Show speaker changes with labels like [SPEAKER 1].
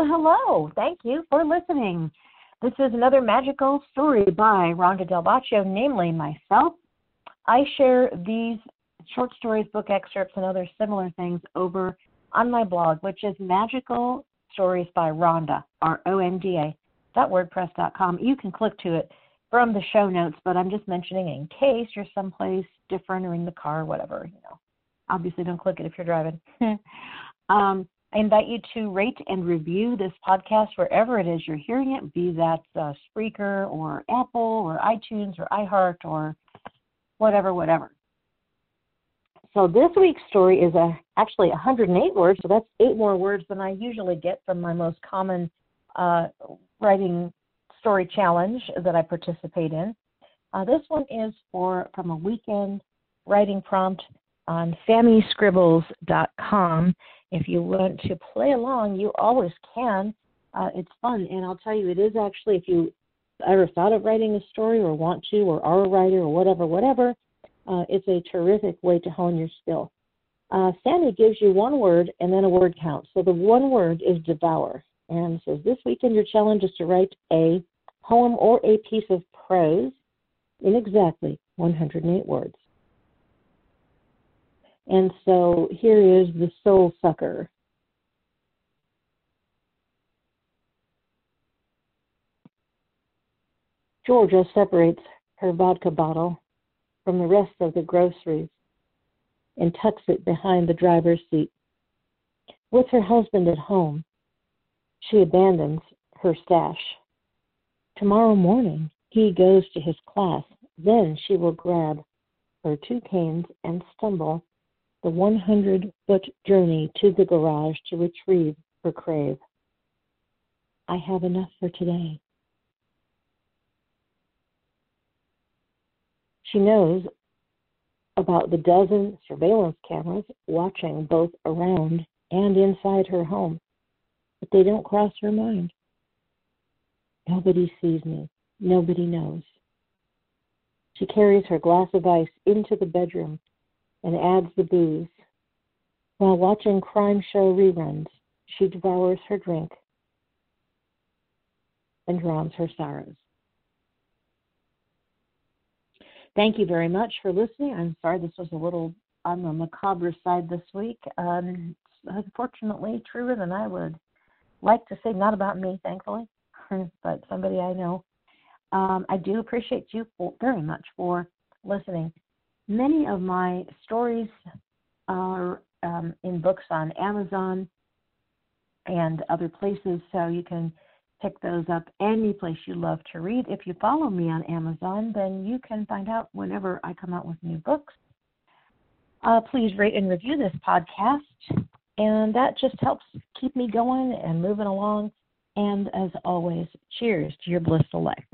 [SPEAKER 1] Well, hello. Thank you for listening. This is another magical story by Rhonda Del Boccio, namely myself. I share these short stories, book excerpts, and other similar things over on my blog, which is Magical Stories by Rhonda, R O N D A, WordPress.com. You can click to it from the show notes, but I'm just mentioning in case you're someplace different or in the car, or whatever, you know. Obviously, don't click it if you're driving. um, I invite you to rate and review this podcast wherever it is you're hearing it, be that uh, Spreaker or Apple or iTunes or iHeart or whatever, whatever. So this week's story is a, actually 108 words, so that's eight more words than I usually get from my most common uh, writing story challenge that I participate in. Uh, this one is for from a weekend writing prompt on sammiscribbles.com. If you want to play along, you always can. Uh, it's fun, and I'll tell you, it is actually if you ever thought of writing a story or want to or are a writer or whatever, whatever, uh, it's a terrific way to hone your skill. Uh, Sammi gives you one word and then a word count. So the one word is devour. And says this weekend your challenge is to write a poem or a piece of prose in exactly 108 words. And so here is the soul sucker. Georgia separates her vodka bottle from the rest of the groceries and tucks it behind the driver's seat. With her husband at home, she abandons her stash. Tomorrow morning, he goes to his class. Then she will grab her two canes and stumble the 100 foot journey to the garage to retrieve her crave. I have enough for today. She knows about the dozen surveillance cameras watching both around and inside her home, but they don't cross her mind. Nobody sees me. Nobody knows. She carries her glass of ice into the bedroom and adds the booze. While watching crime show reruns, she devours her drink and drowns her sorrows. Thank you very much for listening. I'm sorry this was a little on the macabre side this week. Um, unfortunately, truer than I would like to say. Not about me, thankfully, but somebody I know. Um, I do appreciate you for, very much for listening. Many of my stories are um, in books on Amazon and other places, so you can pick those up any place you love to read. If you follow me on Amazon, then you can find out whenever I come out with new books. Uh, please rate and review this podcast, and that just helps keep me going and moving along. And as always, cheers to your blissful life.